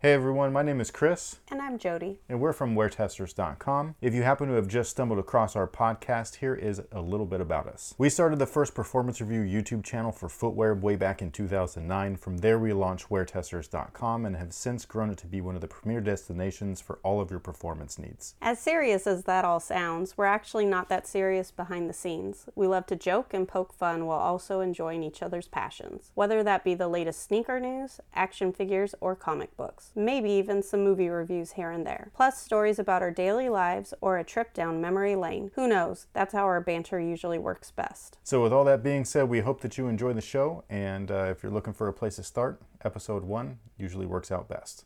Hey everyone, my name is Chris, And I'm Jodi. and we're from WearTesters.com. If you happen to have just stumbled across our podcast, here is a little bit about us. We started the first performance review YouTube channel for footwear way back in 2009. From there, we launched WearTesters.com and have since grown it to be one of the premier destinations for all of your performance needs. As serious as that all sounds, we're actually not that serious behind the scenes. We love to joke and poke fun while also enjoying each other's passions, whether that be the latest sneaker news, action figures, or comic books. Maybe even some movie reviews here and there. Plus, stories about our daily lives or a trip down memory lane. Who knows? That's how our banter usually works best. So, with all that being said, we hope that you enjoy the show, and uh, if you're looking for a place to start, episode one usually works out best.